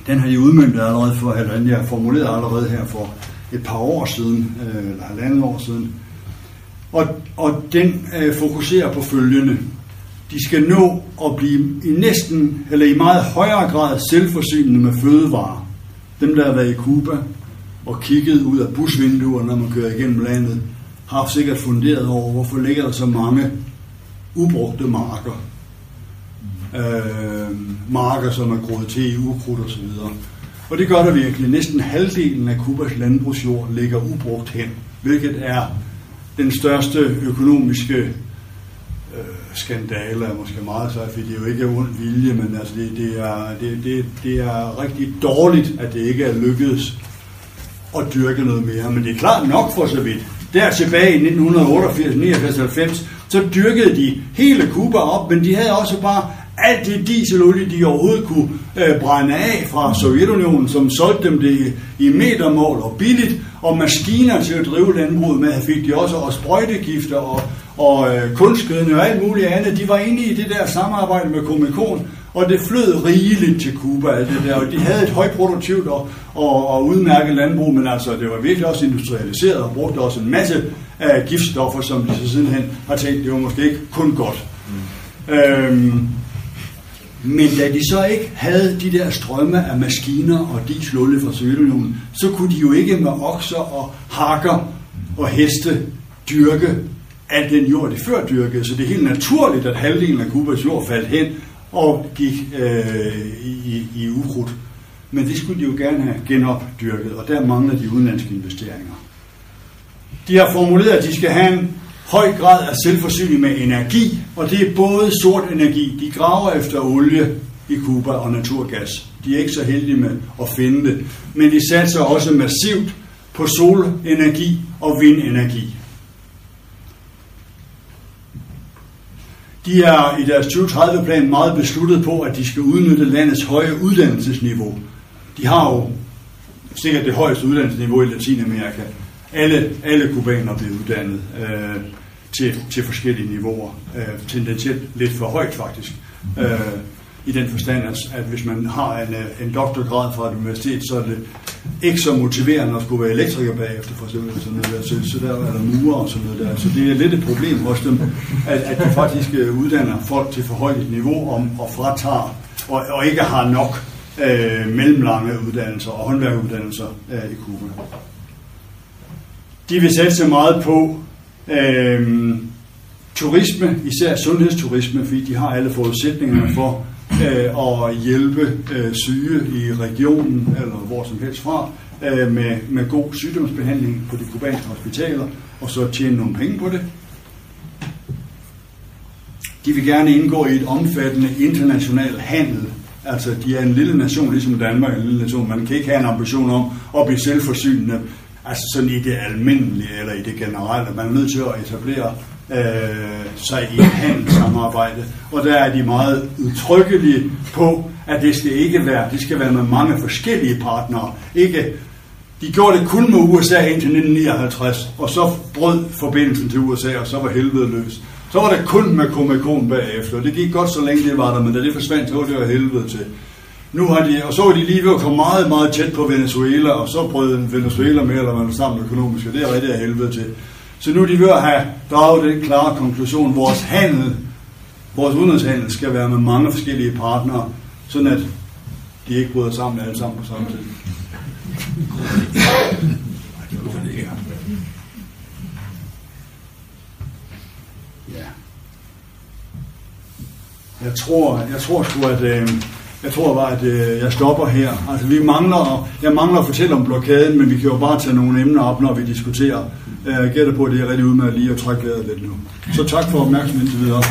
Den har de udmyndtet allerede for, eller den har formuleret allerede her for et par år siden, øh, eller halvandet år siden. Og, og den øh, fokuserer på følgende. De skal nå at blive i næsten, eller i meget højere grad selvforsynende med fødevarer. Dem, der har været i Cuba, og kigget ud af busvinduer, når man kører igennem landet, har sikkert funderet over, hvorfor ligger der så mange ubrugte marker. Øh, marker, som er groet til i ukrudt osv. Og, og det gør der virkelig. Næsten halvdelen af Kubas landbrugsjord ligger ubrugt hen, hvilket er den største økonomiske øh, skandale, er måske meget så, fordi det er jo ikke ond vilje, men altså det, det, er, det, det, det er rigtig dårligt, at det ikke er lykkedes at dyrke noget mere. Men det er klart nok for så vidt. Der tilbage i 1988, 89, 90, så dyrkede de hele Kuba op, men de havde også bare alt det dieselolie, de overhovedet kunne øh, brænde af fra Sovjetunionen, som solgte dem det i metermål og billigt, og maskiner til at drive landbruget med, fik de også, og sprøjtegifter og, og øh, kunstgødende og alt muligt andet. De var inde i det der samarbejde med Komikon, og det flød rigeligt til Cuba, alt det der, og de havde et højproduktivt og, og, og udmærket landbrug, men altså det var virkelig også industrialiseret og brugte også en masse af giftstoffer, som de så sidenhen har tænkt, det var måske ikke kun godt. Mm. Øhm, men da de så ikke havde de der strømme af maskiner og dieselolie fra Sovjetunionen, så kunne de jo ikke med okser og hakker og heste dyrke al den jord, de før dyrkede. Så det er helt naturligt, at halvdelen af Kubas jord faldt hen og gik øh, i, i ukrudt. Men det skulle de jo gerne have genopdyrket, og der mangler de udenlandske investeringer. De har formuleret, at de skal have en høj grad af selvforsyning med energi, og det er både sort energi. De graver efter olie i Cuba og naturgas. De er ikke så heldige med at finde det, men de satser også massivt på solenergi og vindenergi. De er i deres 2030-plan meget besluttet på, at de skal udnytte landets høje uddannelsesniveau. De har jo sikkert det højeste uddannelsesniveau i Latinamerika. Alle, alle kubaner bliver uddannet øh, til, til forskellige niveauer. Øh, tendentielt lidt for højt faktisk. Øh, i den forstand, at, hvis man har en, øh, en doktorgrad fra et universitet, så er det ikke så motiverende at skulle være elektriker bagefter, for eksempel. Sådan noget der. Så, så der er der murer og sådan noget der. Så det er lidt et problem hos dem, at, at de faktisk øh, uddanner folk til for højt et niveau om, og fratager, og, og ikke har nok øh, mellemlange uddannelser og håndværkuddannelser øh, i Kuba. De vil satse meget på øh, turisme, især sundhedsturisme, fordi de har alle forudsætningerne for øh, og hjælpe øh, syge i regionen eller hvor som helst fra øh, med, med god sygdomsbehandling på de kubanske hospitaler, og så tjene nogle penge på det. De vil gerne indgå i et omfattende international handel. Altså, de er en lille nation, ligesom Danmark er en lille nation. Man kan ikke have en ambition om at blive selvforsynende altså sådan i det almindelige eller i det generelle. Man er nødt til at etablere øh, sig i et handelssamarbejde, og der er de meget udtrykkelige på, at det skal ikke være, det skal være med mange forskellige partnere. Ikke, de gjorde det kun med USA indtil 1959, og så brød forbindelsen til USA, og så var helvede løs. Så var det kun med Komikon bagefter. Det gik godt så længe det var der, men da det forsvandt, så var det jo helvede til. Nu har de, og så er de lige ved at komme meget, meget tæt på Venezuela, og så brød Venezuela mere eller mindre sammen økonomisk, og det er rigtig af helvede til. Så nu er de ved at have draget den klare konklusion, vores handel, vores udenrigshandel skal være med mange forskellige partnere, sådan at de ikke bryder sammen alle sammen på samme tid. Ja. Jeg tror, jeg tror sgu, at øh, jeg tror bare, at øh, jeg stopper her. Altså, vi mangler, jeg mangler at fortælle om blokaden, men vi kan jo bare tage nogle emner op, når vi diskuterer. Øh, jeg gætter på, at det er rigtig udmærket lige at trække vejret lidt nu. Så tak for opmærksomheden til videre.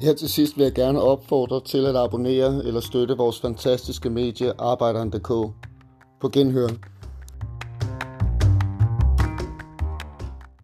Her til sidst vil jeg gerne opfordre til at abonnere eller støtte vores fantastiske medie Arbejderen.dk. På genhør.